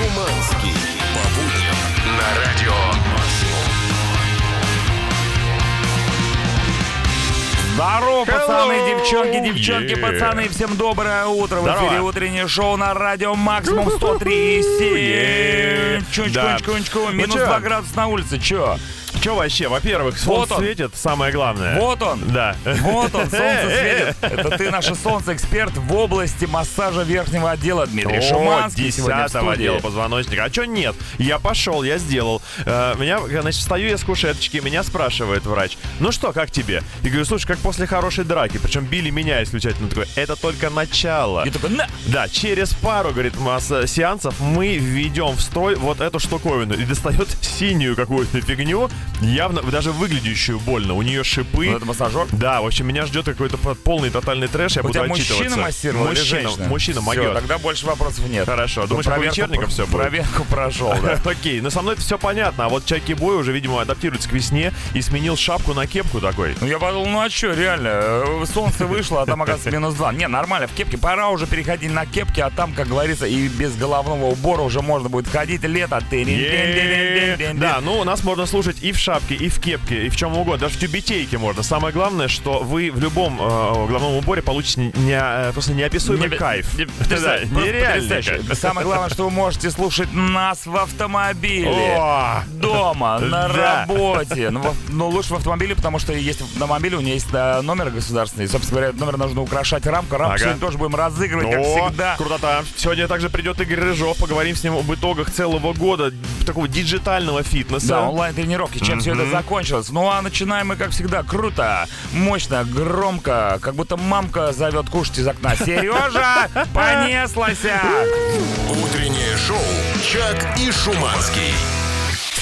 Шуманский. По будням на радио Здорово, пацаны, девчонки, Yeah. девчонки, пацаны, всем доброе утро. В Здорово. эфире утреннее шоу на радио Максимум 103,7. Да. Чунчку-чунчку, минус чё? 2 градуса на улице, чё? Че вообще? Во-первых, солнце Вот светит, самое главное. Вот он. Да. Вот он, солнце светит. Это ты, наше солнце, эксперт в области массажа верхнего отдела Дмитрий О, Шуманский сегодня в 10 студии. отдела позвоночника. А что нет? Я пошел, я сделал. Э, Меня, значит, встаю я с кушеточки, меня спрашивает врач. Ну что, как тебе? И говорю, слушай, как после хорошей драки. Причем били меня исключительно. Такой, это только начало. И такой, на! Да, через пару, говорит, масса сеансов мы введем в строй вот эту штуковину. И достает синюю какую-то фигню, явно даже выглядящую больно. У нее шипы. Ну, это массажер? Да, в общем, меня ждет какой-то полный тотальный трэш. Я У буду тебя отчитываться. мужчина массировал или Мужчина, женщина? мужчина могет. тогда больше вопросов нет. Хорошо. Ну, Думаешь, по проверку вечерникам про- все будет? Проверку прошел, да. Окей, ну со мной это все понятно, а вот Чаки Бой уже, видимо, адаптируется к весне и сменил шапку на кепку такой. Ну я подумал, ну а что, реально, э, солнце вышло, а там, оказывается, минус два. Не, нормально, в кепке. Пора уже переходить на кепки, а там, как говорится, и без головного убора уже можно будет ходить лето. Да, ну нас можно слушать и в шапке, и в кепке, и в чем угодно, даже в тюбетейке можно. Самое главное, что вы в любом э, головном уборе получите не, э, просто неописуемый Не- кайф. не- Да, нереальный кайф. Самое главное, что вы можете слушать нас в автомобиле. О! Дома, на Да. работе. Ну, в- ну, лучше в автомобиле, потому что есть на мобиле, у меня есть э, номер государственный. Собственно говоря, номер нужно украшать рамку. Рамку Ага. сегодня тоже будем разыгрывать, как О, всегда. крутота. Сегодня также придет Игорь Рыжов, поговорим с ним об итогах целого года такого диджитального фитнеса. Да, онлайн-тренировки, чем все это закончилось. Ну а начинаем мы, как всегда, круто, мощно, громко, как будто мамка зовет кушать из окна. Сережа, понеслась! Утреннее шоу «Чак и Шуманский».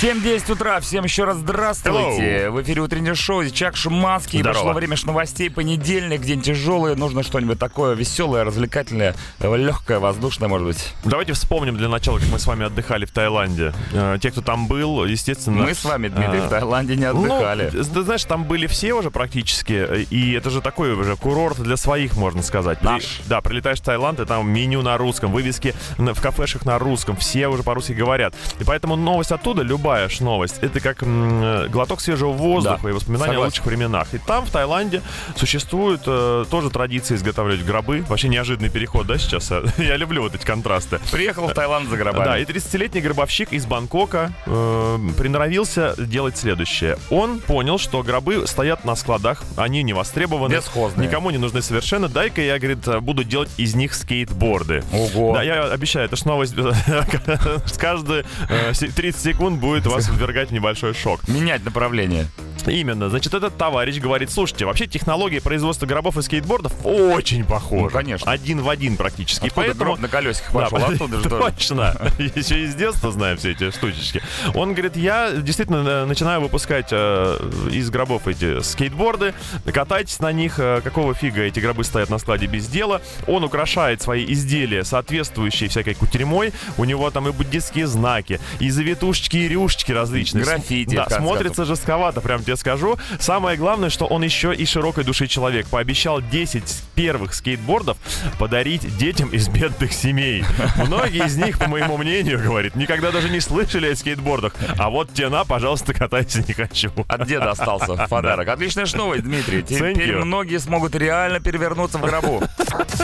7.10 утра, всем еще раз здравствуйте. В эфире утреннее шоу, Чак Шуманский. Здорово. Пришло время новостей, понедельник, день тяжелый, нужно что-нибудь такое веселое, развлекательное, легкое, воздушное, может быть. Давайте вспомним для начала, как мы с вами отдыхали в Таиланде. Э, Те, кто там был, естественно... Мы с вами, Дмитрий, а, в Таиланде не отдыхали. Ну, ты знаешь, там были все уже практически, и это же такой уже курорт для своих, можно сказать. При- Наш. да, прилетаешь в Таиланд, и там меню на русском, вывески в кафешах на русском, все уже по-русски говорят. И поэтому новость оттуда, любая ж новость, это как м, э, глоток свежего воздуха Да, и воспоминания согласен. о лучших временах. И там, в Таиланде, существует э, тоже традиция изготавливать гробы. Вообще неожиданный переход, да, сейчас? Я люблю вот эти контрасты. Приехал в Таиланд за гробами. Да, и 30-летний гробовщик из Бангкока э, приноровился делать следующее. Он понял, что гробы стоят на складах, они не востребованы. Бесхозные. Никому не нужны совершенно. Дай-ка я, говорит, буду делать из них скейтборды. Ого. Да, я обещаю, это ж новость с каждые се- 30 секунд будет вас ввергать в небольшой шок. Менять направление. Именно. Значит, этот товарищ говорит, слушайте, вообще технология производства гробов и скейтбордов очень похожа. Ну, конечно. Один в один практически. Откуда Поэтому... на колесиках Да, пошел? Оттуда же. Точно. Еще из детства знаем все эти штучечки. Он говорит, я действительно э, начинаю выпускать э, из гробов эти скейтборды. Катайтесь на них. Э, Какого фига эти гробы стоят на складе без дела. Он украшает свои изделия, соответствующие всякой кутерьмой. У него там и буддистские знаки, и завитушечки, и рюшечки различные. Граффити, Да, смотрится жестковато, прям тебе скажу. Самое главное, что он еще и широкой души человек. Пообещал 10 первых скейтбордов подарить детям из бедных семей. Многие из них, по моему мнению, говорит, никогда даже не слышали о скейтбордах. А вот те на, пожалуйста, катайся не хочу. От деда остался в подарок. Отличная новость, Дмитрий. Thank Теперь you. многие смогут реально перевернуться в гробу.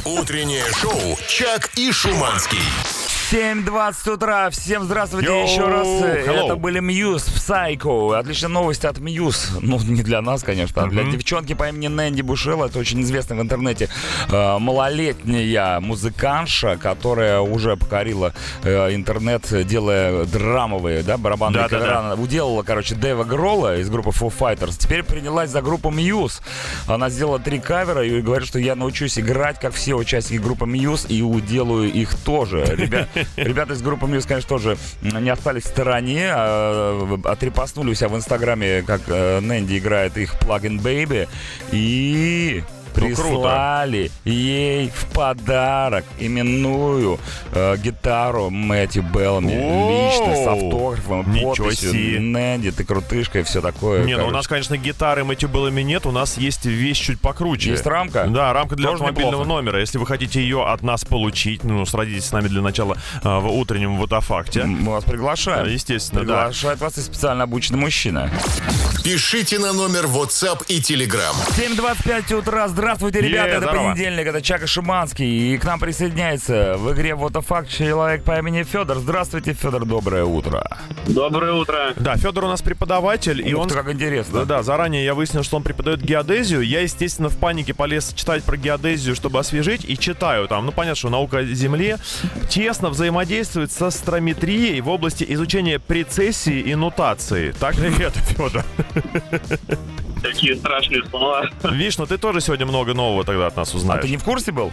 Утреннее шоу «Чак и Шуманский». 7.20 утра. Всем здравствуйте Йоу, еще раз. hello. Это были Muse Psycho. Отличная новость от Muse. Ну, не для нас, конечно, а для Мгм. девчонки по имени Нэнди Бушелла. Это очень известная в интернете э, малолетняя музыкантша, которая уже покорила э, интернет, делая драмовые, да, барабанные Да-да-да. кавера. Она Уделала, короче, Дэва Гролла из группы Foo Fighters. Теперь принялась за группу Muse. Она сделала три кавера и говорит, что я научусь играть, как все участники группы Мьюз, и уделаю их тоже. Ребят, ребята из группы Мьюз, конечно, тоже не остались в стороне, а, отрепостнули у себя в Инстаграме, как э, Нэнди играет их Plug-in Baby. И прислали ей в подарок именную э, гитару Мэтью Беллами. О, Лично, с автографом, ничего подписью. себе. Нэнди, ты крутышка и все такое. Не, ну у нас, конечно, гитары Мэтью Беллами нет, у нас есть вещь чуть покруче. Есть рамка? Да, рамка для Тоже автомобильного неплохо. номера. Если вы хотите ее от нас получить, ну, сразитесь с нами для начала а, в утреннем водофакте. Мы вас приглашаем. Естественно, да. Приглашает вас и специально обученный мужчина. Пишите на номер WhatsApp и Telegram. 7.25 утра. Здравствуйте, Е, ребята. Это здорово. понедельник. Это Чак и Шиманский. И к нам присоединяется в игре Вот факт человек по имени Федор. Здравствуйте, Федор. Доброе утро. Доброе утро. Да, Федор у нас преподаватель, и Ух он... ты, как интересно. Да, да, заранее я выяснил, что он преподает геодезию. Я, естественно, в панике полез читать про геодезию, чтобы освежить, и читаю там. Ну, понятно, что наука о Земле тесно взаимодействует со астрометрией в области изучения прецессии и нутации. Так ли это, Федор? Такие страшные слова. Видишь, ну ты тоже сегодня много нового тогда от нас А узнаешь. ты не в курсе был?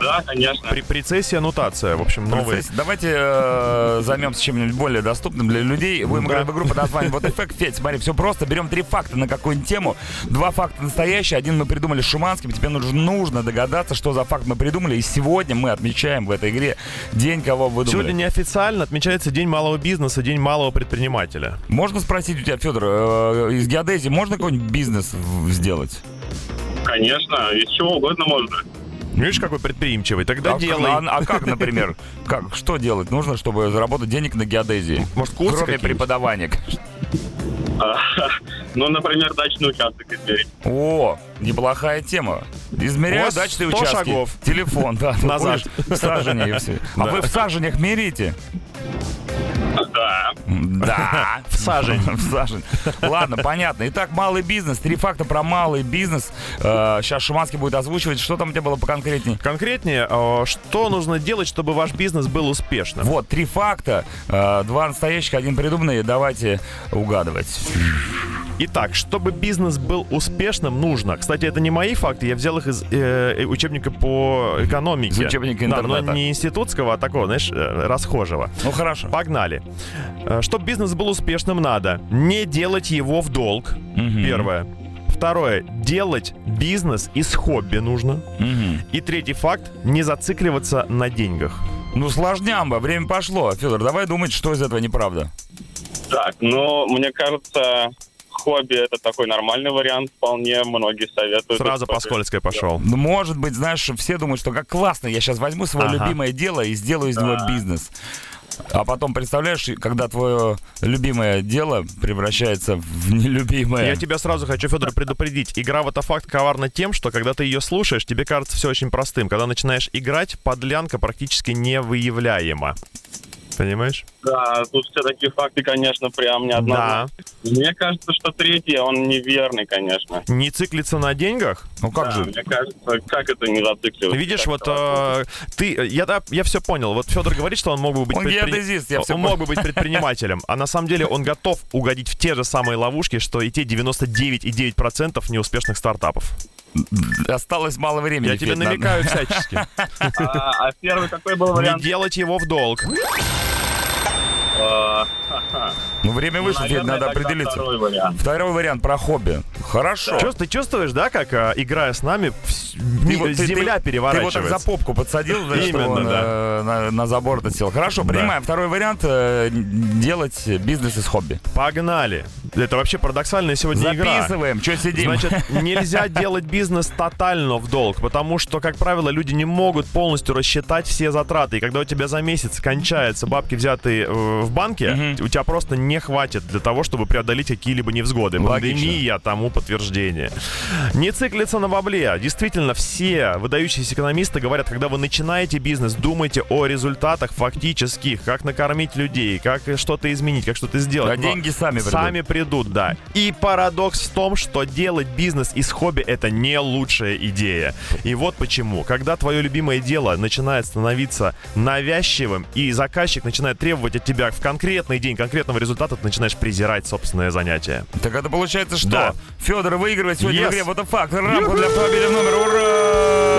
Да, конечно. При- прецессия, нутация, в общем, новые. Давайте э, займемся чем-нибудь более доступным для людей. Будем Да. играть в игру под названием Вот эффект. Федь, смотри, все просто. Берем три факта на какую-нибудь тему. Два факта настоящие, один мы придумали с Шуманским. Тебе нужно, нужно догадаться, что за факт мы придумали. И сегодня мы отмечаем в этой игре день, кого вы Сегодня думали. неофициально отмечается День малого бизнеса, День малого предпринимателя. Можно спросить у тебя, Федор, э, из геодезии можно какой-нибудь бизнес сделать? Конечно, из чего угодно можно. Видишь, какой предприимчивый? Тогда а, делай. а- а как, например? Как, что делать нужно, чтобы заработать денег на геодезии? Может, курсы Кроме какие-нибудь? преподавания. конечно. А, Ну, например, дачный участок измерить. О, неплохая тема. Измеряю дачные 100 участки. шагов. Телефон, да. Назад. сажене и все. А вы в саженях мерите? Да. Да. В сажень. В сажень. Ладно, понятно. Итак, малый бизнес. Три факта про малый бизнес. Э, Сейчас Шуманский будет озвучивать. Что там у тебя было поконкретнее? Конкретнее, э, что нужно делать, чтобы ваш бизнес был успешным? Вот, три факта. Э, Два настоящих, один придуманный. Давайте угадывать. Итак, чтобы бизнес был успешным, нужно. Кстати, это не мои факты, я взял их из э, учебника по экономике. Из учебника Да, но интернета. не институтского, а такого, знаешь, э, расхожего. Ну, хорошо. Погнали. Чтобы бизнес был успешным, надо не делать его в долг. Мгм. Первое. Второе. Делать бизнес из хобби нужно. Мгм. И третий факт. Не зацикливаться на деньгах. Ну, сложнямба. Время пошло. Федор, давай думать, что из этого неправда. Так, ну, мне кажется, хобби это такой нормальный вариант. Вполне многие советуют. Сразу по скользкой пошел. Ну, может быть, знаешь, все думают, что как классно, я сейчас возьму свое Ага. любимое дело и сделаю из него бизнес. А потом, представляешь, когда твое любимое дело превращается в нелюбимое. Я тебя сразу хочу, Федор, предупредить. Игра в это факт коварна тем, что когда ты ее слушаешь, тебе кажется все очень простым. Когда начинаешь играть, подлянка практически невыявляема. Понимаешь? Да, тут все такие факты, конечно, прям Да. неоднозначные. Мне кажется, что третий, он неверный, конечно. Не циклиться на деньгах. Ну как Да, же? Мне кажется, как это не зацикливаться? Видишь, Как вот э, ты, я, да, я все понял. Вот Федор говорит, что он мог бы быть Он предпри- я всё он мог бы быть предпринимателем, а на самом деле он готов угодить в те же самые ловушки, что и те 99,9% неуспешных стартапов. Осталось мало времени. Я тебе намекаю всячески. А, а первый какой был Не вариант? делать его в долг. А, Ну, время вышло, Федь, наверное, надо определиться. Второй вариант. Второй вариант про хобби. Хорошо. Чувств- Ты чувствуешь, да, как, э, играя с нами, Ты вот- ты- земля ты- Ты его так переворачивается? за попку подсадил, что Именно, он да. э, на, на забор сел. Хорошо, принимаем. Второй вариант э, делать бизнес из хобби. Погнали. Это вообще парадоксальная сегодня игра. Записываем, что сидим. Значит, нельзя делать бизнес тотально в долг, потому что, как правило, люди не могут полностью рассчитать все затраты. И когда у тебя за месяц кончаются бабки, взятые э, в банке, у тебя просто не хватит для того, чтобы преодолеть какие-либо невзгоды. Логично. Пандемия тому подтверждение. Не циклиться на бабле. Действительно, все выдающиеся экономисты говорят, когда вы начинаете бизнес, думайте о результатах фактических, как накормить людей, как что-то изменить, как что-то сделать. А Но деньги сами придут. Сами придут, да. И парадокс в том, что делать бизнес из хобби это не лучшая идея. И вот почему. Когда твое любимое дело начинает становиться навязчивым, и заказчик начинает требовать от тебя в конкретный день конкретного результата, ты начинаешь презирать собственное занятие. Так это получается что? Да. Федор выигрывает сегодня Yes. в игре. Вот и факт. Рамку для автомобиля номер. Ура!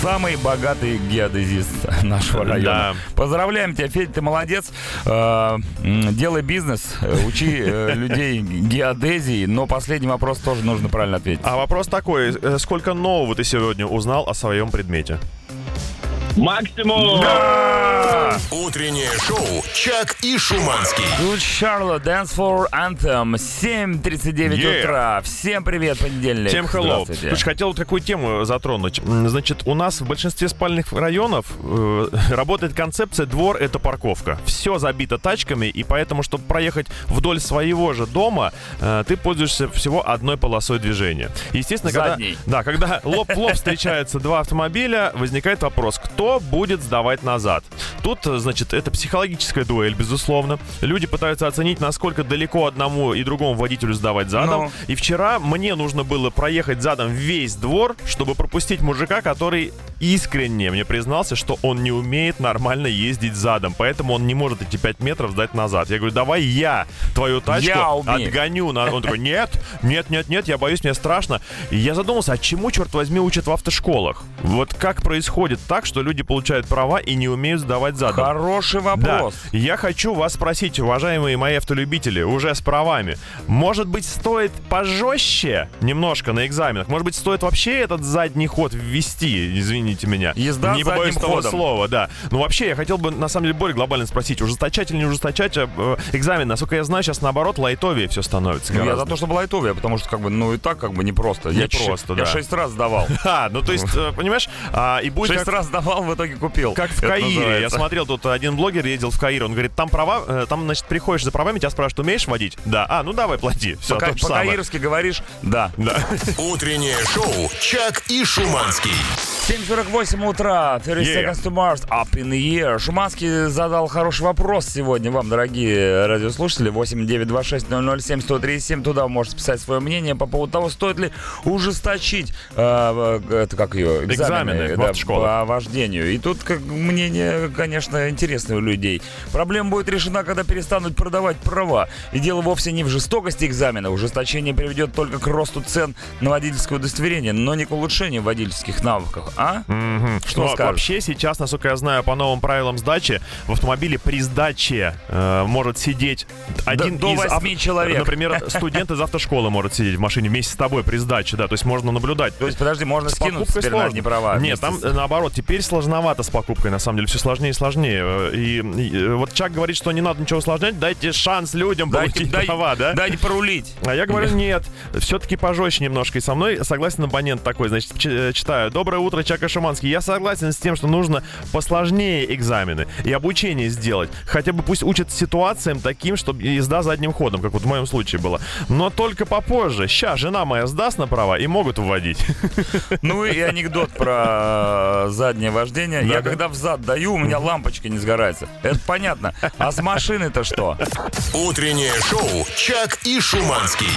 самый богатый геодезист нашего района. Да. Поздравляем тебя, Федя, ты молодец. Э, Делай бизнес, э, учи э, людей геодезии, но последний вопрос тоже нужно правильно ответить. А вопрос такой, сколько нового ты сегодня узнал о своем предмете? Максимум! Утреннее шоу «Чак и Шуманский». Тут Charlotte Dance for Anthem. 7.39 Yeah. утра. Всем привет, понедельник. Всем hello. Слушай, хотел вот какую тему затронуть. Значит, у нас в большинстве спальных районов э, работает концепция «двор — это парковка». Все забито тачками, и поэтому, чтобы проехать вдоль своего же дома, э, ты пользуешься всего одной полосой движения. Естественно, когда, Задней. да, когда лоб в лоб встречаются два автомобиля, возникает вопрос, кто будет сдавать назад? Тут, значит, это психологическая дуэль, безусловно. Люди пытаются оценить, насколько далеко одному и другому водителю сдавать задом. Ну. И вчера мне нужно было проехать задом весь двор, чтобы пропустить мужика, который искренне мне признался, что он не умеет нормально ездить задом, поэтому он не может эти 5 метров сдать назад. Я говорю, давай я твою тачку Я умею. отгоню. на-». Он такой, нет, нет, нет, нет, я боюсь, мне страшно. И я задумался, а чему, черт возьми, учат в автошколах? Вот как происходит так, что люди получают права и не умеют сдавать задом? Хороший Да, вопрос. я хочу вас спросить, уважаемые мои автолюбители, уже с правами. Может быть, стоит пожестче немножко на экзаменах? Может быть, стоит вообще этот задний ход ввести, извините меня? Езда Не побоюсь того ходом. слова, да. Ну, вообще, я хотел бы, на самом деле, более глобально спросить, ужесточать или не ужесточать э, э, экзамен? Насколько я знаю, сейчас, наоборот, лайтовее все становится. Ну, я за то, чтобы лайтовее, потому что, как бы, ну и так, как бы, непросто. Я Не ч- просто, Я да. шесть раз сдавал. А, ну, то есть, э, понимаешь, а, и будет Шесть как- раз сдавал, в итоге купил. Как в Это Каире. Я смотрел, тут один блогер ездил в Каир. Он говорит, там права, э, там, значит, приходишь за правами, тебя спрашивают, умеешь водить? Да. А, ну давай, плати. Все, Пока-. По-каирски говоришь, да. Да. Утреннее шоу «Чак и Шуманский». 7.48 утра, 30 Yeah. seconds to Mars, up in the air. Шуманский задал хороший вопрос сегодня вам, дорогие радиослушатели. 8926-007-1037. Туда вы можете писать свое мнение по поводу того, стоит ли ужесточить, э, э, это как ее, экзамены, Экзамены да, по вождению. И тут как мнение, конечно, интересное у людей. Проблема будет решена, когда перестанут продавать права. И дело вовсе не в жестокости экзамена. Ужесточение приведет только к росту цен на водительское удостоверение, но не к улучшению водительских навыков. А? Мгм. Что Ну, скажешь? Вообще сейчас, насколько я знаю, по новым правилам сдачи, в автомобиле при сдаче э, может сидеть один до из... восьми человек. Например, студент из автошколы может сидеть в машине вместе с тобой при сдаче, да, то есть можно наблюдать. То есть, подожди, можно С скинуть теперь на сложно. права. Нет, там с- наоборот, теперь сложновато с покупкой, на самом деле, все сложнее и сложнее. И, и, э, вот Чак говорит, что не надо ничего усложнять, дайте шанс людям Дайте, получить дай- права, да? дайте порулить. А я говорю, нет, все-таки пожестче немножко. И со мной согласен абонент такой, значит, э, читаю. Доброе утро, Чака Шуманский. Я согласен с тем, что нужно посложнее экзамены и обучение сделать. Хотя бы пусть учат ситуациям таким, чтобы езда задним ходом, как вот в моем случае было. Но только попозже. Ща, жена моя сдаст на права и могут вводить. Ну и анекдот про э, заднее вождение. Я Да-да. когда взад даю, у меня лампочка не сгорается. Это понятно. А с машины-то что? Утреннее шоу «Чак и Шуманский».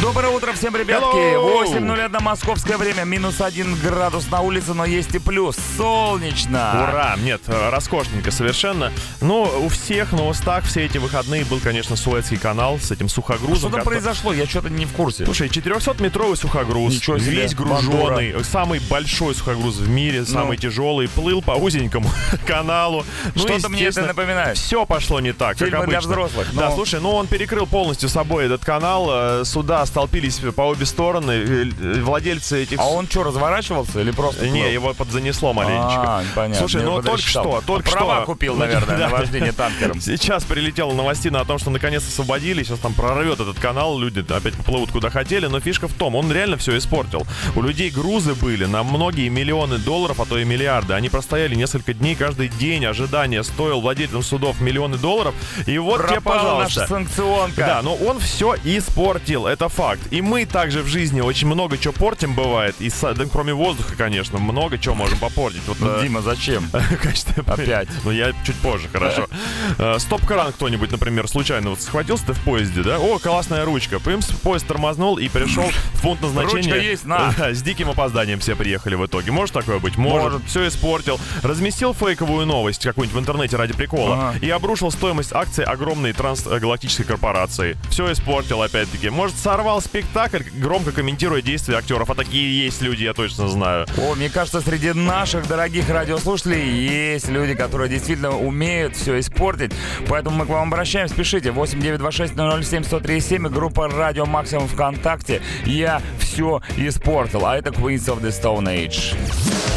Доброе утро всем, ребятки. Hello. 8.01 московское время. Минус один градус на улице, но есть и плюс. Солнечно. Ура! Нет, роскошненько совершенно. Но у всех на устах все эти выходные был, конечно, Суэцкий канал с этим сухогрузом. Что там произошло? Я что-то не в курсе. Слушай, 400-метровый сухогруз, Ничего себе, весь груженный, самый большой сухогруз в мире, самый тяжелый, плыл по узенькому каналу. Ну, Что-то мне это напоминает. Все пошло не так, Фильмы как для обычно. взрослых, Да, но- слушай, ну он перекрыл полностью собой этот канал, э, суда столпились по обе стороны, э, э, владельцы этих... А он что, разворачивался или просто Не, плыл? его подзанесло маленечко. А, понятно. Слушай, ну только подсчитал. что, только Права что. купил, Значит, наверное, на вождение танкером. Сейчас прилетела новостина о том, что наконец освободили, сейчас там прорвет этот канал, люди опять плывут куда хотели, но фишка в том, он реально все испортил. У людей грузы были на многие миллионы долларов, а то и миллиарды. Они простояли несколько дней, каждый день ожидания стоил владельцам судов миллионы долларов, и вот тебе, Пропала пожалуйста. наша санкционка. Да, но он все испортил, это факт. И мы также в жизни очень много чего портим бывает, и да, кроме воздуха, конечно, много чего можем попортить. Вот, Ну, э, Дима, зачем? Конечно, Опять. Ну, я чуть позже, хорошо. Э, Стоп-кран кто-нибудь, например, случайно вот схватился ты в поезде, да? О, классная ручка. Пымс, поезд тормознул и перешел в пункт назначения. Ручка есть, на. С диким опозданием все приехали в итоге. Может такое быть? Может. Может. Все испортил. Разместил фейковую новость какую-нибудь в интернете ради прикола Ага. и обрушил стоимость акций огромной трансгалактической корпорации. Все испортил опять-таки. Может, сорвал сорвал спектакль, громко комментируя действия актеров. А такие есть люди, я точно знаю. О, мне кажется, среди наших дорогих радиослушателей есть люди, которые действительно умеют все испортить. Поэтому мы к вам обращаемся. Пишите 8926 007 1037 и группа Радио Максимум ВКонтакте. Я все испортил. А это Queens of the Stone Age.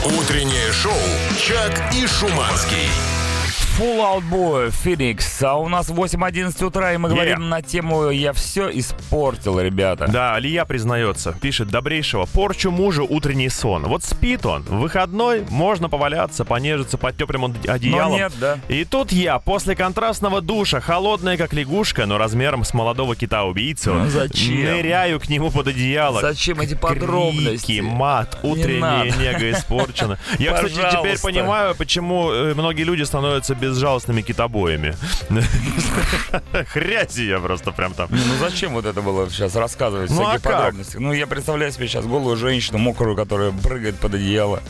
Утреннее шоу «Чак и Шуманский». Full Out Boy, Phoenix. А у нас 8.11 утра, и мы говорим на тему «Я все испортил, ребята». Да, Алия признается, пишет добрейшего, порчу мужу утренний сон. Вот спит он, в выходной можно поваляться, понежиться под теплым одеялом. Но нет, да. И тут я, после контрастного душа, холодная как лягушка, но размером с молодого кита-убийцу, Ну, зачем? ныряю к нему под одеяло. Зачем эти подробности? Крики, мат, утренняя надо. нега испорчена. Я, кстати, теперь понимаю, почему э, многие люди становятся безжалостными китобоями. Хрязи я просто прям там. Ну зачем вот это было сейчас рассказывать, Ну, всякие а как? подробности? Ну я представляю себе сейчас голую женщину, мокрую, которая прыгает под одеяло.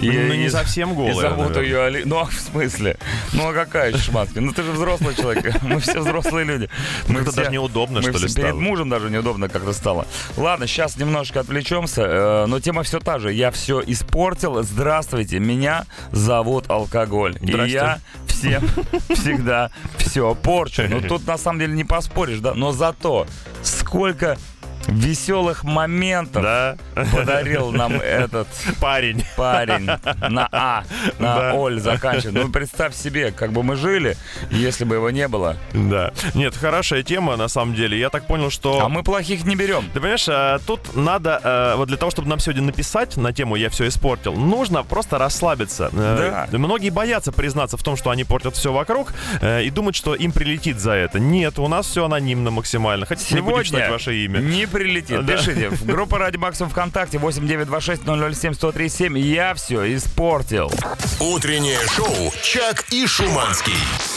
И, Ну, не и- совсем И голая, зовут наверное. ее Али... Ну, а в смысле? Ну, а какая еще шматки? Ну, ты же взрослый человек. Мы все взрослые люди. Мы Это все- даже неудобно, мы что ли, все- Перед стало? мужем даже неудобно как-то стало. Ладно, сейчас немножко отвлечемся, э, но тема все та же. Я все испортил. Здравствуйте, меня зовут алкоголь. И я всем всегда все порчу. Ну, тут на самом деле не поспоришь, да? Но зато сколько веселых моментов Да, подарил нам этот парень. парень на А, на Да. Оль заканчивает. Ну, представь себе, как бы мы жили, если бы его не было. Да. Нет, хорошая тема, на самом деле. Я так понял, что... А мы плохих не берем. Ты понимаешь, э, тут надо, э, вот для того, чтобы нам сегодня написать на тему «Я все испортил», нужно просто расслабиться. Э, Да. Многие боятся признаться в том, что они портят все вокруг э, и думать, что им прилетит за это. Нет, у нас все анонимно максимально. Хотите, не будем читать Сегодня ваше имя? не прилетит. Да. Пишите. В группа Ради Максимум ВКонтакте 8926-007-1037. Я все испортил. Утреннее шоу «Чак и Шуманский».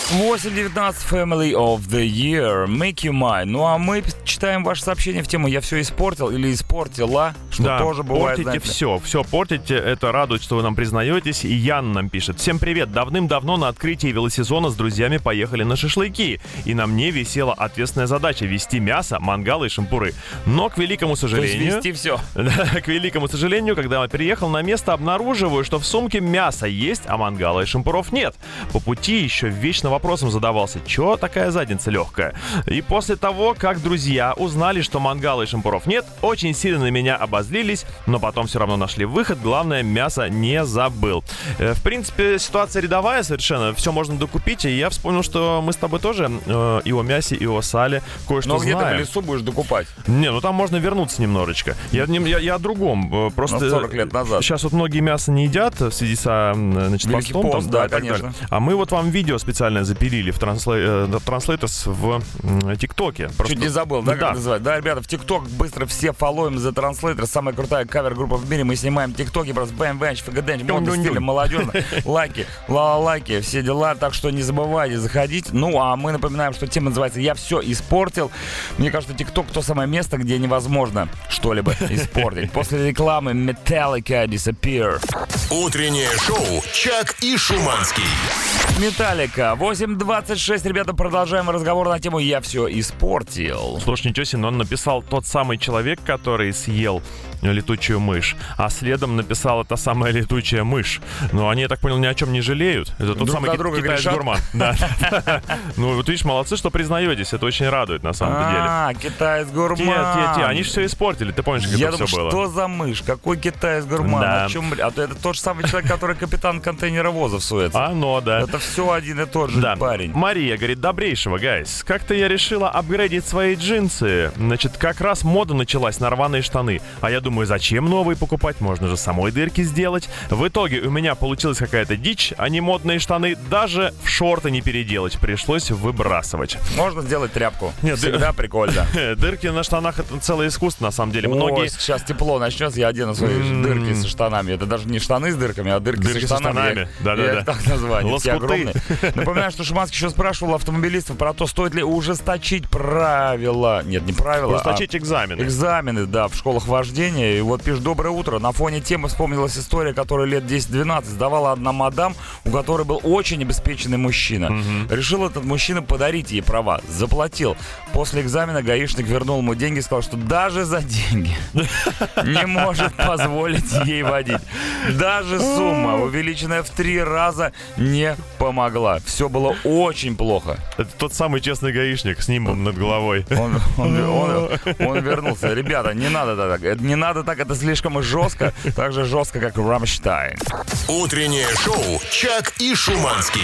8.19 Family of the Year. Make you mine. Ну а мы читаем ваше сообщение в тему «Я все испортил» или «Испортила», что да, тоже бывает, портите знаете все, все портите, это радует, что вы нам признаетесь. И Ян нам пишет. Всем привет, давным-давно на открытии велосезона с друзьями поехали на шашлыки. И на мне висела ответственная задача вести мясо, мангалы и шампуры. Но, к великому То есть сожалению... вести все. К великому сожалению, когда я приехал на место, обнаруживаю, что в сумке мясо есть, а мангала и шампуров нет. По пути еще вечно вопросом задавался, чё такая задница легкая? И после того, как друзья узнали, что мангала и шампуров нет, очень сильно на меня обозлились, но потом все равно нашли выход, главное, мясо не забыл. Э, В принципе, ситуация рядовая совершенно, все можно докупить, и я вспомнил, что мы с тобой тоже э, и о мясе, и о сале кое-что Но где ты в знаем. лесу будешь докупать? Не, ну там можно вернуться немножечко. Я, я, я о другом. э, Просто На 40 лет назад. Сейчас вот многие мясо не едят в связи со значит, Великий постом. там, пост, да, и так конечно. далее. А мы вот вам видео специально запилили в Transla- э, Translators в ТикТоке. Просто- Чуть не забыл, да, Да. как называть? Да, ребята, в ТикТок быстро все фолловим The Translator, самая крутая кавер-группа в мире. Мы снимаем ТикТоки, просто бэм бэнч ФГД, модный Дунь-дунь-дунь. стиль, молодежно, лайки, ла-лайки, все дела. Так что не забывайте заходить. Ну, а мы напоминаем, что тема называется «Я все испортил». Мне кажется, ТикТок то самое место, где невозможно что-либо испортить. После рекламы Metallica Disappear. Утреннее шоу «Чак и Шуманский». Металлика. 8.26, ребята, продолжаем разговор на тему «Я все испортил». Слушай, ничего себе, но он написал тот самый человек, который съел летучую мышь, а следом написала та самая летучая мышь. Но они, я так понял, ни о чем не жалеют. Это тот Друг самый ки- друга китаец грешат? гурман. Да. Ну, вот видишь, молодцы, что признаетесь. Это очень радует на самом деле. А, китаец гурман. Те, те, те, они же все испортили, ты помнишь, как это все было? что за мышь? Какой китаец гурман? Да. О чем, а то это тот же самый человек, который капитан контейнеровоза всуется. Оно, да. Это все один и тот же Да. парень. Мария говорит, добрейшего, гайс. Как-то я решила апгрейдить свои джинсы. Значит, как раз мода началась на рваные штаны. А я думаю, зачем новые покупать? Можно же самой дырки сделать. В итоге у меня получилась какая-то дичь, а не модные штаны даже в шорты не переделать. Пришлось выбрасывать. Можно сделать тряпку. Нет, Всегда прикольно. Дырки на штанах это целое искусство, на самом деле. Ой, Многие... сейчас тепло начнется, я одену свои М. дырки со штанами. Это даже не штаны с дырками, а дырки, Дырки со со штанами. Да-да-да. я их так огромные. Напоминаю, что Шуманский еще спрашивал автомобилистов про то, стоит ли ужесточить правила. Нет, не правила, а Ужесточить экзамены. Экзамены, да, в школах вождения. И вот пишет, доброе утро. На фоне темы вспомнилась история, которая лет 10-12 сдавала одна мадам, у которой был очень обеспеченный мужчина. Решил этот мужчина подарить ей права. Заплатил. После экзамена гаишник вернул ему деньги и сказал, что даже за деньги не может позволить ей водить. Даже сумма, увеличенная в три раза, не помогла. Все было очень плохо. Это тот самый честный гаишник с нимбом над головой. Он, он- он- он вернулся. Ребята, не надо так. Не надо так, это слишком жестко. Так же жестко, как Рамштайн. Утреннее шоу «Чак и Шуманский».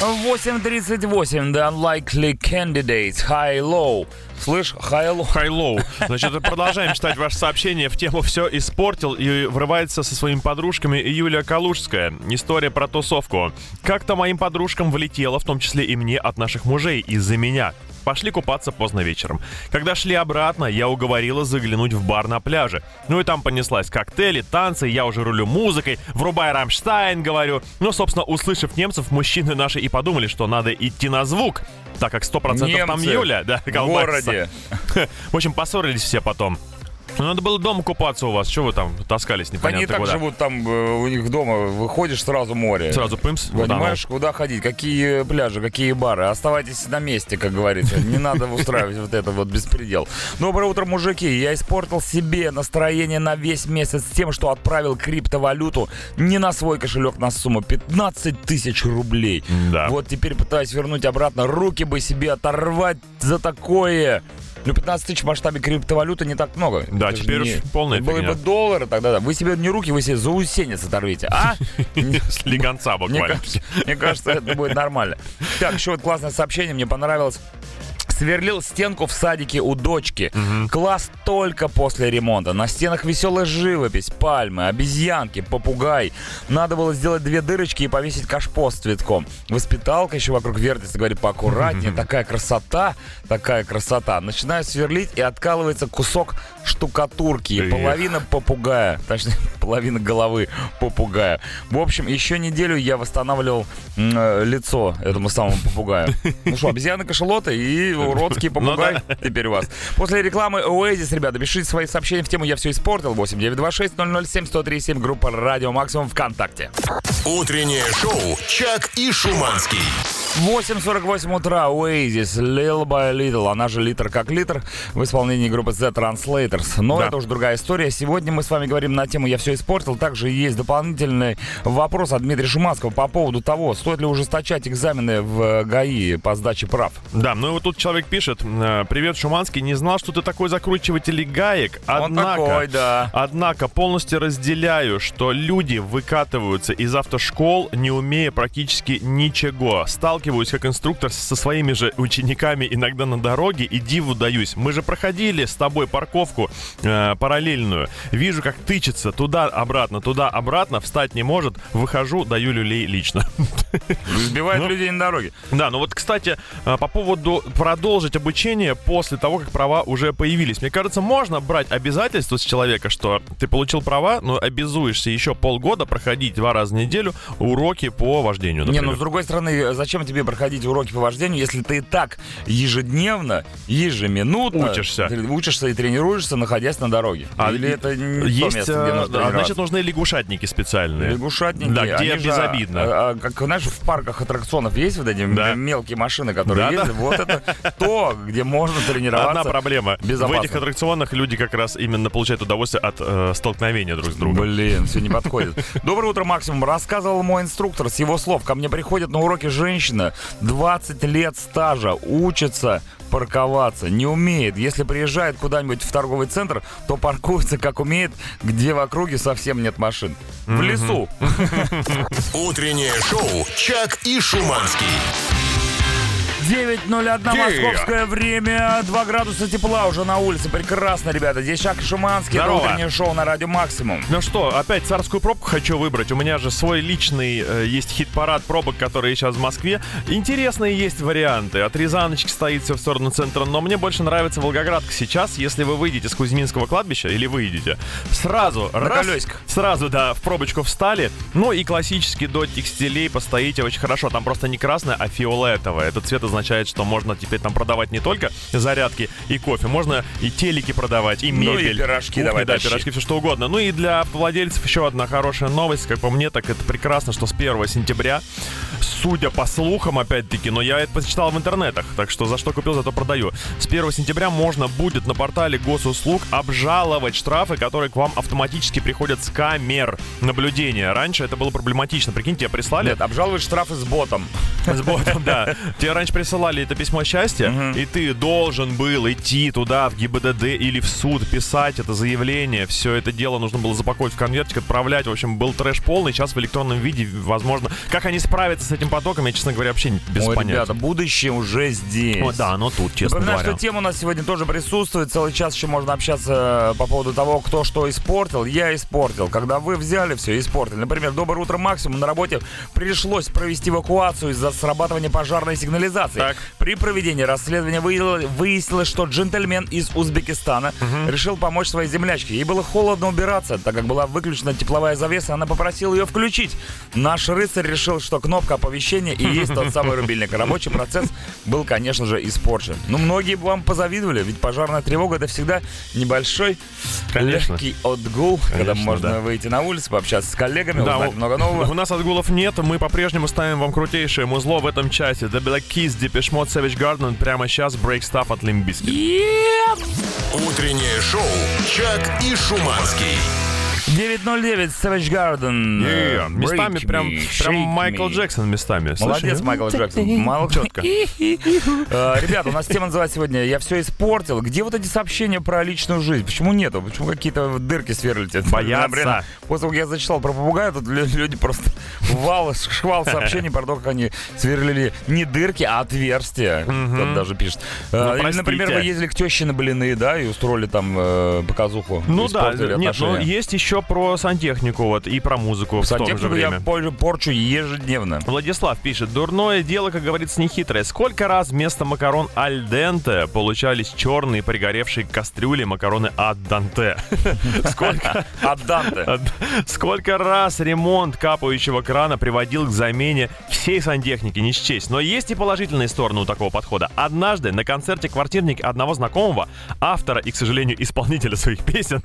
8.38. The Unlikely Candidates. High-Low. Слышь, High-Low. High-Low. Значит, продолжаем читать ваше сообщение. В тему «Все испортил» и врывается со своими подружками Юлия Калужская. История про тусовку. Как-то моим подружкам влетело, в том числе и мне, от наших мужей из-за меня. Пошли купаться поздно вечером. Когда шли обратно, я уговорила заглянуть в бар на пляже. Ну и там понеслась коктейли, танцы, я уже рулю музыкой, врубай Рамштайн, говорю. Ну, собственно, услышав немцев, мужчины наши и подумали, что надо идти на звук, так как 100% там Немцы Юля, да, В колбасится. городе. В общем, поссорились все потом. Ну, надо было дома купаться у вас. Что вы там таскались Они непонятно так куда? живут там э, у них дома. Выходишь сразу море. Сразу пымс. Понимаешь, куда ходить, какие пляжи, какие бары. Оставайтесь на месте, как говорится. Не надо устраивать вот это вот беспредел. Доброе утро, мужики. Я испортил себе настроение на весь месяц тем, что отправил криптовалюту не на свой кошелек на сумму 15 тысяч рублей. Да. Вот теперь пытаюсь вернуть обратно. Руки бы себе оторвать за такое. Ну, 15 тысяч в масштабе криптовалюты не так много. Да, Это теперь не- уж полная Были фигня. бы доллары тогда, да. Вы себе не руки, вы себе заусенец оторвите, а? С легонца буквально. мне кажется, это будет нормально. Так, еще вот классное сообщение, мне понравилось. Сверлил стенку в садике у дочки. Класс только после ремонта. На стенах веселая живопись, пальмы, обезьянки, попугай. Надо было сделать две дырочки и повесить кашпо с цветком. Воспиталка еще вокруг вертится, говорит, поаккуратнее. Такая красота, такая красота. Начинаю сверлить, и откалывается кусок штукатурки. И половина попугая. Точнее, половина головы попугая. В общем, еще неделю я восстанавливал э, лицо этому самому попугаю. Ну что, обезьяны-кашалоты и уродский попугай теперь у вас. После рекламы Oasis, ребята, пишите свои сообщения в тему «Я все испортил». 8926 007 137 группа «Радио Максимум» ВКонтакте. Утреннее шоу «Чак и Шуманский». 8.48 утра, Oasis, Little by Little, она же литр как литр, в исполнении группы The Translators. Но Да. это уже другая история. Сегодня мы с вами говорим на тему «Я все испортил». Также есть дополнительный вопрос от Дмитрия Шуманского по поводу того, стоит ли ужесточать экзамены в ГАИ по сдаче прав. Да, ну и вот тут человек пишет. э, Привет, Шуманский. Не знал, что ты такой закручиватель гаек. Он Однако, такой, да. Однако полностью разделяю, что люди выкатываются из автошкол, не умея практически ничего. Сталкиваюсь как инструктор со своими же учениками иногда на дороге и диву даюсь. Мы же проходили с тобой парковку э, параллельную. Вижу, как тычется туда-обратно, туда-обратно, встать не может. Выхожу, даю люлей лично. Сбивает Ну. людей на дороге. Да, ну вот, кстати, э, по поводу продолжить обучение после того, как права уже появились. Мне кажется, можно брать обязательство с человека, что ты получил права, но обязуешься еще полгода проходить два раза в неделю уроки по вождению, Не, например. ну с другой стороны, зачем тебе проходить уроки по вождению, если ты и так ежедневно, ежеминутно Учишься. учишься и тренируешься, находясь на дороге? А Или это не то Есть, место, где э, нужно да, значит, нужны лягушатники специальные. Лягушатники, Да, где они же, безобидно. а, а, как, знаешь, в парках аттракционов есть вот эти Да. мелкие машины, которые Да, да. ездят? Вот это то, где можно тренироваться. Одна проблема. безопасно. В этих аттракционах люди как раз именно получают удовольствие от э, столкновения друг с другом. Блин, все не подходит. Доброе утро, Максимум. Рассказывал мой инструктор с его слов. Ко мне приходит на уроки женщина, 20 лет стажа, учится парковаться, не умеет. Если приезжает куда-нибудь в торговый центр, то паркуется как умеет, где в округе совсем нет машин. В лесу. Утреннее шоу «Чак и Шуманский». 9.01 московское время, 2 градуса тепла уже на улице. Прекрасно, ребята. Здесь Шак Шуманский, это Здорово. утреннее шоу на радио Максимум. Ну что, опять царскую пробку хочу выбрать. У меня же свой личный э, есть хит-парад пробок, которые сейчас в Москве. Интересные есть варианты. От Рязаночки стоит все в сторону центра, но мне больше нравится Волгоградка сейчас. Если вы выйдете с Кузьминского кладбища или выйдете, сразу раз, колесиках. сразу, да, в пробочку встали. Ну и классически до текстилей постоите очень хорошо. Там просто не красное, а фиолетовое. Этот цвет означает, что можно теперь там продавать не только зарядки и кофе, можно и телеки продавать, и Ну и мебель. пирожки Кухня, давай да, тащи. пирожки, все что угодно. Ну и для автовладельцев еще одна хорошая новость. Как по мне, так это прекрасно, что с 1 сентября, судя по слухам, опять-таки, но я это почитал в интернетах, так что за что купил, зато продаю. С 1 сентября можно будет на портале госуслуг обжаловать штрафы, которые к вам автоматически приходят с камер наблюдения. Раньше это было проблематично. Прикиньте, тебе прислали... Нет, обжаловать штрафы с ботом. С ботом, да. Тебе раньше присылали это письмо счастья, и ты должен был идти туда, в ГИБДД или в суд, писать это заявление. Все это дело нужно было запаковать в конвертик, отправлять. В общем, был трэш полный. Сейчас в электронном виде, возможно. Как они справятся с этим потоком, я, честно говоря, вообще не- без Ой, понятия. ребята, будущее уже здесь. О, да, оно тут, честно Напоминаю, говоря. что тема у нас сегодня тоже присутствует. Целый час еще можно общаться по поводу того, кто что испортил. Я испортил. Когда вы взяли все, испортили. Например, доброе утро максимум. На работе пришлось провести эвакуацию из-за срабатывания пожарной сигнализации. Так. При проведении расследования выяснилось, что джентльмен из Узбекистана решил помочь своей землячке. Ей было холодно убираться, так как была выключена тепловая завеса, она попросила ее включить. Наш рыцарь решил, что кнопка оповещения и есть тот самый рубильник. Рабочий процесс был, конечно же, испорчен. Ну, многие бы вам позавидовали, ведь пожарная тревога это всегда небольшой, Конечно. легкий отгул, когда Конечно, можно да. выйти на улицу, пообщаться с коллегами, Да, узнать у- много нового. У нас отгулов нет, мы по-прежнему ставим вам крутейшее музло в этом часе. The Black Keys, Depeche Mode, Savage Garden. Прямо сейчас Break Stuff от Limp Bizkit. Утреннее шоу «Чак и Шуманский». 909 Savage Garden. Yeah. Местами Break прям, me, прям Майкл me. Джексон местами. Молодец, Слышали? Майкл Джексон. Мало Четко. Э, Ребята, у нас тема называется сегодня «Я все испортил». Где вот эти сообщения про личную жизнь? Почему нету? Почему какие-то дырки сверлите? Боятся. После того, как я зачитал про попугая, тут лю- люди просто вал, шквал сообщений про то, как они сверлили не дырки, а отверстия. Кто-то даже пишет. Э, Ну, Или, например, вы ездили к теще на блины, да, и устроили там э, показуху. Ну да, нет, ну отношения. есть еще про сантехнику вот и про музыку в том же я время. пор- порчу ежедневно. Владислав пишет, дурное дело, как говорится, нехитрое. Сколько раз вместо макарон аль денте получались черные пригоревшие кастрюли макароны ад данте? Сколько, От Данте. Сколько раз ремонт капающего крана приводил к замене всей сантехники, не счесть. Но есть и положительные стороны у такого подхода. Однажды на концерте «Квартирник» одного знакомого, автора и, к сожалению, исполнителя своих песен,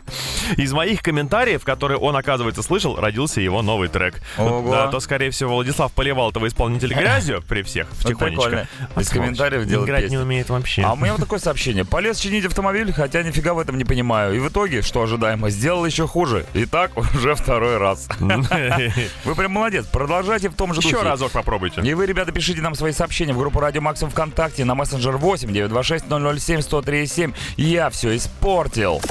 из моих комментариев, которые он, оказывается, слышал, родился его новый трек. Ого. Да, то, скорее всего, Владислав поливал этого исполнителя грязью при всех, втихонечку. прикольно. А Из комментариев делать Играть песни. не умеет вообще. А у меня вот такое сообщение. Полез чинить автомобиль, хотя нифига в этом не понимаю. И в итоге, что ожидаемо, сделал еще хуже. И так уже второй раз. Вы прям молодец. Продолжайте в том же Еще духе. разок попробуйте. И вы, ребята, пишите нам свои сообщения в группу Радио Максимум ВКонтакте на мессенджер 8 926 007 103 Я все испортил.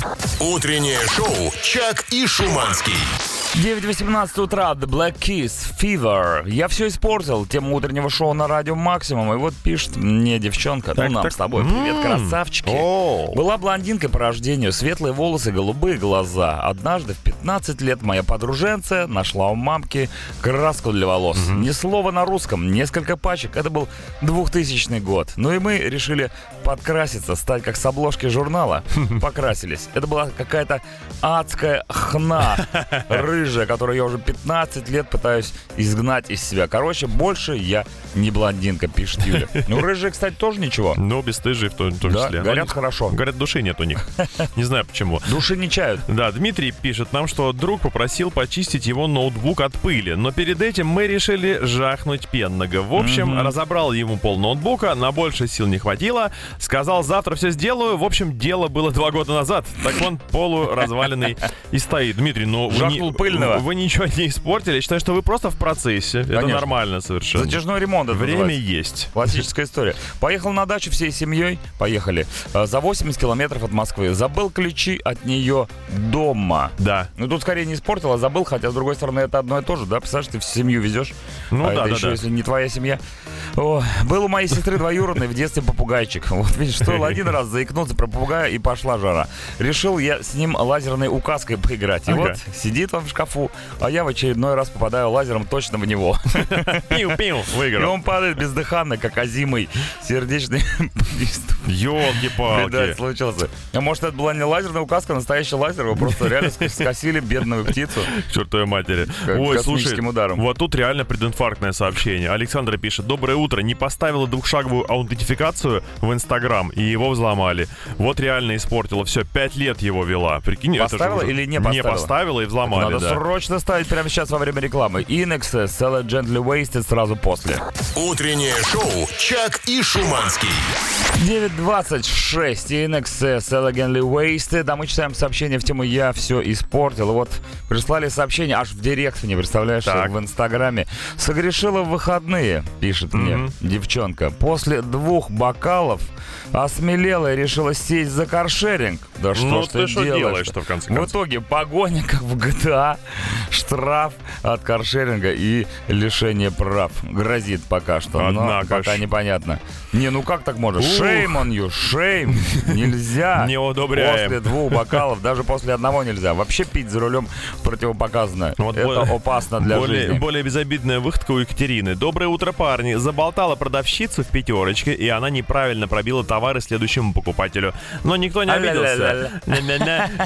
Утреннее шоу «Чак и Шуманский». 9.18 утра, The Black Keys, Fever. Я все испортил. Тема утреннего шоу на радио Максимум. И вот пишет мне девчонка. Так, ну, нам так. с тобой. Привет, М. красавчики. О. Была блондинкой по рождению, светлые волосы, голубые глаза. Однажды в 15 лет моя подруженция нашла у мамки краску для волос. Ни слова на русском, несколько пачек. Это был 2000 год. Ну и мы решили подкраситься, стать как с обложки журнала. Покрасились. Это была какая-то адская хна рыжая, которую я уже 15 лет пытаюсь изгнать из себя. Короче, больше я не блондинка, пишет Юля. Ну, рыжие, кстати, тоже ничего. Ну, бесстыжие в том, в том Да, числе. горят Ну, хорошо. Говорят, души нет у них. Не знаю почему. Души не чают. Да, Дмитрий пишет нам, что друг попросил почистить его ноутбук от пыли, но перед этим мы решили жахнуть пенного. В общем, разобрал ему пол ноутбука, на больше сил не хватило, сказал, завтра все сделаю. В общем, дело было два года назад. Так он полуразваленный и стоит. Дмитрий, ну... не- Жахнул пыль Пыльного. Вы ничего не испортили. Я считаю, что вы просто в процессе. Это Конечно. нормально совершенно. Затяжной ремонт. это Время называется. есть. Классическая история. Поехал на дачу всей семьей. Поехали. Э, За 80 километров от Москвы. Забыл ключи от нее дома. Да. Ну тут скорее не испортил, а забыл, хотя с другой стороны это одно и то же, да? Представляешь, ты в семью везешь, Ну а да, это да, еще да. если не твоя семья. О, был у моей сестры двоюродный в детстве попугайчик. Вот видишь, стоило один раз заикнуться про попугая и пошла жара. Решил я с ним лазерной указкой поиграть. И Ага. вот сидит он в шкафу, а я в очередной раз попадаю лазером точно в него. Пиу-пиу, И выиграл. он падает бездыханно, как озимый сердечный приступ. Ёлки-палки. случился. А может, это была не лазерная указка, а настоящий лазер, его просто реально ск- скосили бедную птицу. Чертовой матери. Ой, слушай, ударом. вот тут реально прединфарктное сообщение. Александра пишет. Доброе утро. Не поставила двухшаговую аутентификацию в Инстаграм, и его взломали. Вот реально испортила. Все, пять лет его вела. Прикинь, это же Поставила или не Не поставила? поставила и взломали, Надо да. Срочно ставить прямо сейчас во время рекламы. Inex, Sell It Gently Wasted сразу после. Утреннее шоу «Чак и Шуманский». 9.26. Inex, Sell It Gently Wasted. А мы читаем сообщение в тему «Я все испортил». Вот прислали сообщение аж в директ мне, представляешь, Так. в Инстаграме. Согрешила в выходные, пишет мне Мгм. девчонка. После двух бокалов осмелела и решила сесть за каршеринг. Да что Ну, ж ты что делаешь-то, в конце В концов? итоге погоня, как в GTA, штраф от каршеринга и лишение прав. Грозит пока что, Однако но пока ж. непонятно. Не, ну как так можно? Shame on you, shame. Нельзя. Не одобряем. После двух бокалов, даже после одного нельзя. Вообще пить за рулем противопоказано. Вот Это более- опасно для более, жизни. более безобидная выходка у Екатерины. Доброе утро, парни. Заболтала продавщицу в пятерочке, и она неправильно пробила товары следующему покупателю. Но никто не обиделся.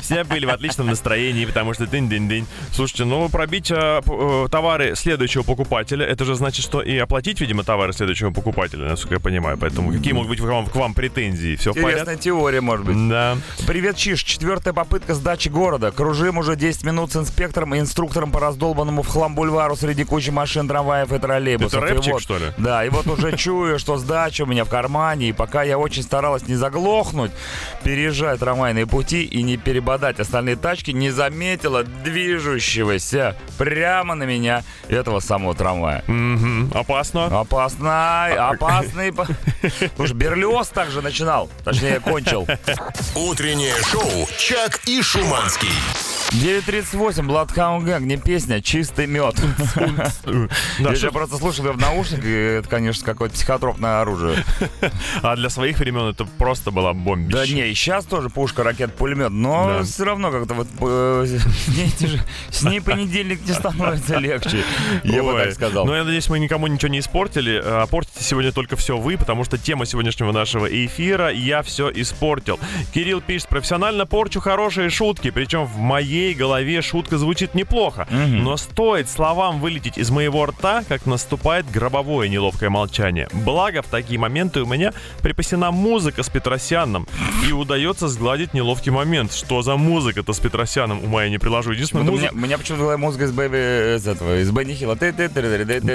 Все были в отличном настроении, потому что дынь-дынь-дынь. Слушайте, ну пробить э, п- э, товары следующего покупателя, это же значит, что и оплатить, видимо, товары следующего покупателя, насколько я понимаю. Поэтому какие могут быть к вам, к вам претензии? Все в Интересная порядке? теория, может быть. Да. Привет, Чиш. Четвертая попытка сдачи города. Кружим уже 10 минут с инспектором и инструктором по раздолбанному в хлам бульвару среди кучи машин, трамваев и троллейбусов. Это И рэпчик, вот- что ли? Да, и вот уже чую, что сдача у меня в кармане, и пока я очень старалась не заглохнуть, переезжая трамвайные пути и не перебодать остальные тачки, не заметила движущегося прямо на меня этого самого трамвая. Мгм. Опасно. Опасный, опасный. по- Слушай, Берлиоз также начинал, точнее, кончил. Утреннее шоу «Чак и Шуманский». 9.38, Bloodhound Gang, не песня, чистый мед. Я же просто слушал ее в наушниках, и это, конечно, какое-то психотропное оружие. А для своих времен это просто была бомбища. Да не, и сейчас тоже пушка, ракет, пулемет, но все равно как-то вот э, с ней понедельник не становится легче. Я бы так сказал. Ну, я надеюсь, мы никому ничего не испортили. А портите сегодня только все вы, потому что тема сегодняшнего нашего эфира «Я все испортил». Кирилл пишет, профессионально порчу хорошие шутки, причем в моей голове шутка звучит неплохо. Но стоит словам вылететь из моего рта, как наступает гробовое неловкое молчание. Благо, в такие моменты у меня припасена музыка с Петросяном, и удается сгладить неловкий момент. Что за музыка-то с Петросяном? Ума я не приложу. Единственное, Вот у музыка... меня, у меня почему-то была музыка из Бэби, из этого, из Бенни Хилла.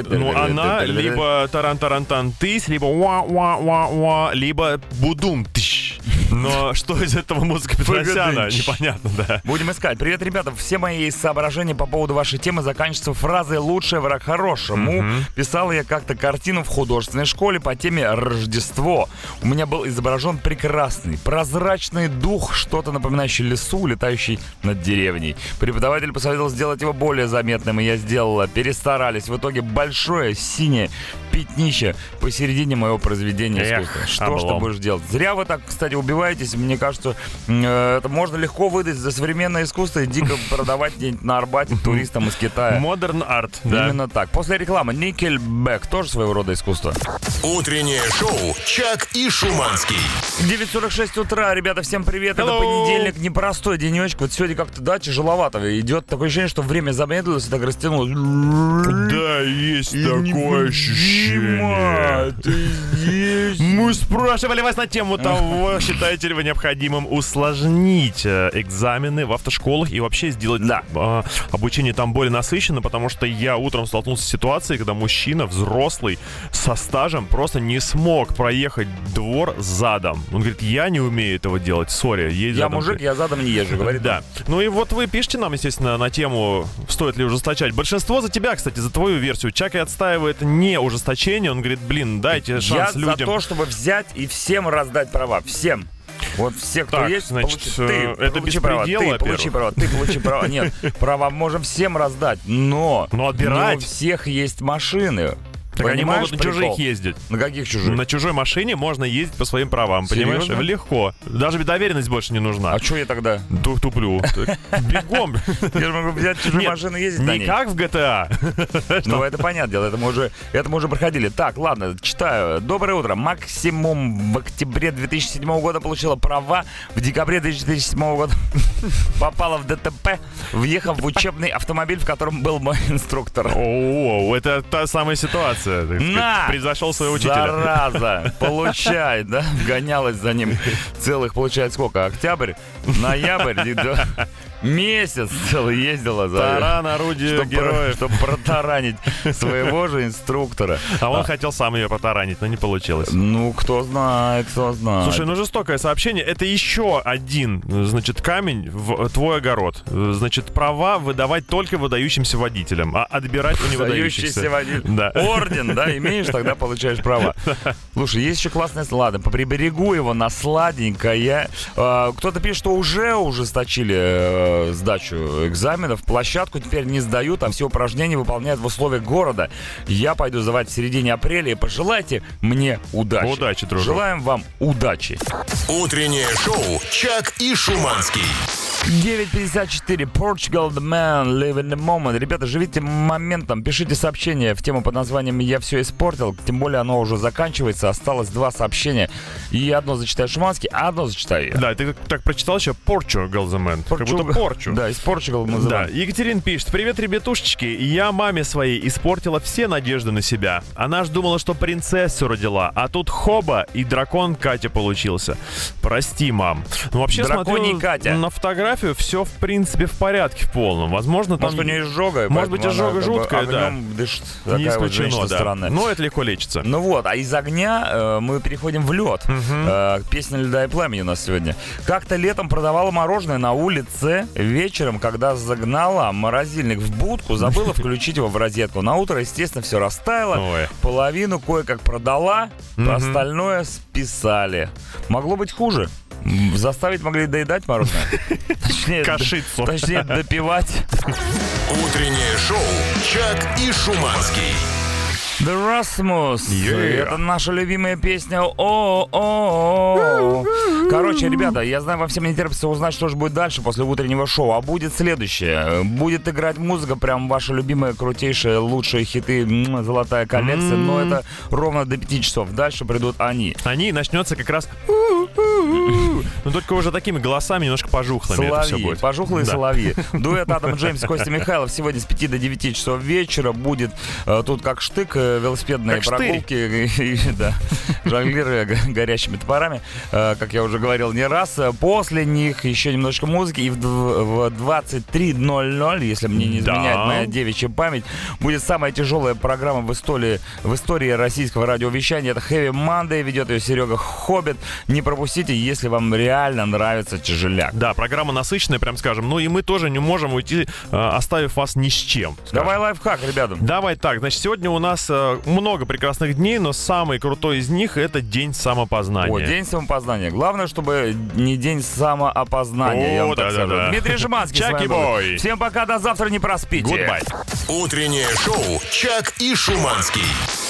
Ну, она либо таран-тарантан тысь, либо ва-ва-ва-ва, либо будум тыщ. Но что из этого музыка Петросяна? Непонятно, да. Будем искать. Привет, ребята. Все мои соображения по поводу вашей темы заканчиваются фразой «лучший враг хорошему». Писал я как-то картину в художественной школе по теме «Рождество». У меня был изображен прекрасный, прозрачный дух, что-то напоминающий лесу, летающий над деревней. Преподаватель посоветовал сделать его более заметным, и я сделала. Перестарались. В итоге большое синее пятнище посередине моего произведения искусства. Что ж ты будешь делать? Зря вы так, кстати, убиваетесь. Мне кажется, э, это можно легко выдать за современное искусство и дико продавать где-нибудь на Арбате туристам из Китая. Модерн арт, да. Именно так. После рекламы Никельбэк тоже своего рода искусство. Утреннее шоу «Чак и Шуманский». 9.46 утра, ребята, всем привет. Это Hello. понедельник, непростой денечек. Вот сегодня как-то, да, тяжеловато. Идет такое ощущение, что время замедлилось и так растянулось. Да, есть такое ощущение. Ты есть. Мы спрашивали вас на тему того, считаете ли вы необходимым усложнить э, экзамены в автошколах и вообще сделать Да. э, обучение там более насыщенным, потому что я утром столкнулся с ситуацией, когда мужчина, взрослый, со стажем просто не смог проехать двор задом. Он говорит, я не умею этого делать, сори. Я задом». мужик, я задом не езжу, говорит. Да. Ну и вот вы пишите нам, естественно, на тему, стоит ли ужесточать. Большинство за тебя, кстати, за твою версию. Чак и отстаивает не ужесточение. Он говорит, блин, дайте Я шанс за людям. то, чтобы взять и всем раздать права. Всем. Вот все, кто Так, есть, значит, получи- э, ты это получи права, ты во-первых. получи права, ты получи права. Нет, права можем всем раздать, но... Но отбирать? у всех есть машины. Так они Понимаешь могут на прикол? чужих ездить. На каких чужих? На чужой машине можно ездить по своим правам, понимаешь? Серьезно? Легко. Даже доверенность больше не нужна. А что я тогда? Ту- Туплю. Бегом. Я же могу взять чужую машину и ездить Не как в GTA. Ну, это понятное дело, это мы, уже, это мы уже проходили. Так, ладно, читаю. Доброе утро. Максимум в октябре 2007 года получила права. В декабре 2007 года попала в ДТП, въехав в учебный автомобиль, в котором был мой инструктор. О, это та самая ситуация. Так сказать. На! Превзошел своего учителя. Зараза! Получай, да? Гонялась за ним целых, получается, сколько? Октябрь, ноябрь, и до- месяц целый ездила за... Таран, орудие Чтобы, героев. чтобы протаранить своего же инструктора. А он хотел сам ее потаранить, но не получилось. Ну, кто знает, кто знает. Слушай, ну жестокое сообщение. Это еще один, значит, камень в твой огород. Значит, права выдавать только выдающимся водителям, а отбирать у невыдающихся. Водитель. Да. Орден, да, имеешь, тогда получаешь права. Слушай, есть еще классная ладно, поприберегу его на сладенькое. А, Кто-то пишет, что уже ужесточили э, сдачу экзаменов. Площадку теперь не сдают, а все упражнения выполняют в условиях города. Я пойду сдавать в середине апреля и пожелайте мне удачи. Удачи, дружок. Желаем вам удачи. Утреннее шоу «Чак и Шуманский». 9.54, Portugal, the man, live in the moment. Ребята, живите моментом, пишите сообщения в тему под названием «Я все испортил», тем более оно уже заканчивается, осталось два сообщения. И одно зачитаю Шуманский, а одно зачитаю я. Да, ты как- так прочитал еще порчу, Галзамен. Как будто Порчу-. Да, из Португал мы Да, называем. Екатерин пишет. Привет, ребятушечки. Я маме своей испортила все надежды на себя. Она ж думала, что принцессу родила, а тут хоба и дракон Катя получился. Прости, мам. Ну, вообще, Драконий смотрю Катя. на фотографию, все, в принципе, в порядке в полном. Возможно, там... Может, у нее изжога, Может быть, изжога жуткая, да. огнем дышит. Не вот исключено, женщина да. Но это легко лечится. Ну вот, а из огня э, мы переходим в лед. Э, песня льда и пламени у нас сегодня. Как-то летом продавала мороженое на улице. Вечером, когда загнала морозильник в будку, забыла включить его в розетку. На утро, естественно, все растаяло. Ой. Половину кое-как продала, остальное списали. Могло быть хуже. Заставить могли доедать мороженое. Точнее, Кашицу. Точнее, допивать. Утреннее шоу «Чак и Шуманский». The Rasmus. Yeah. Это наша любимая песня. О-о-о. Короче, ребята, я знаю, вам всем не терпится узнать, что же будет дальше после утреннего шоу. А будет следующее. Будет играть музыка, прям ваши любимые, крутейшие, лучшие хиты, золотая коллекция. Но это ровно до 5 часов. Дальше придут они. Они начнется как раз... Ну, только уже такими голосами немножко пожухлыми это все Соловьи, будет. пожухлые Да. соловьи. Дуэт Адам Джеймс и Костя Михайлов сегодня с 5 до 9 часов вечера будет э, тут как штык, э, велосипедные Как штырь. прогулки, и, и, да, жонглируя го- горящими топорами, э, как я уже говорил не раз. После них еще немножко музыки, и в, в 23.00, если мне не Да. изменяет моя девичья память, будет самая тяжелая программа в истории, в истории российского радиовещания. Это Heavy Monday, ведет ее Серега Хоббит. Не пропустите, если вам реально нравится тяжеляк. Да, программа насыщенная, прям скажем. Ну и мы тоже не можем уйти, э, оставив вас ни с чем. скажем. Давай лайфхак, ребята. Давай так, значит, сегодня у нас э, много прекрасных дней, но самый крутой из них это день самопознания. О, день самопознания. Главное, чтобы не день самоопознания, я О, так да-да-да. скажу. Дмитрий Жеманский с вами был. Чаки-бой. Всем пока, до завтра, не проспите. Goodbye. Утреннее шоу «Чак и Шуманский».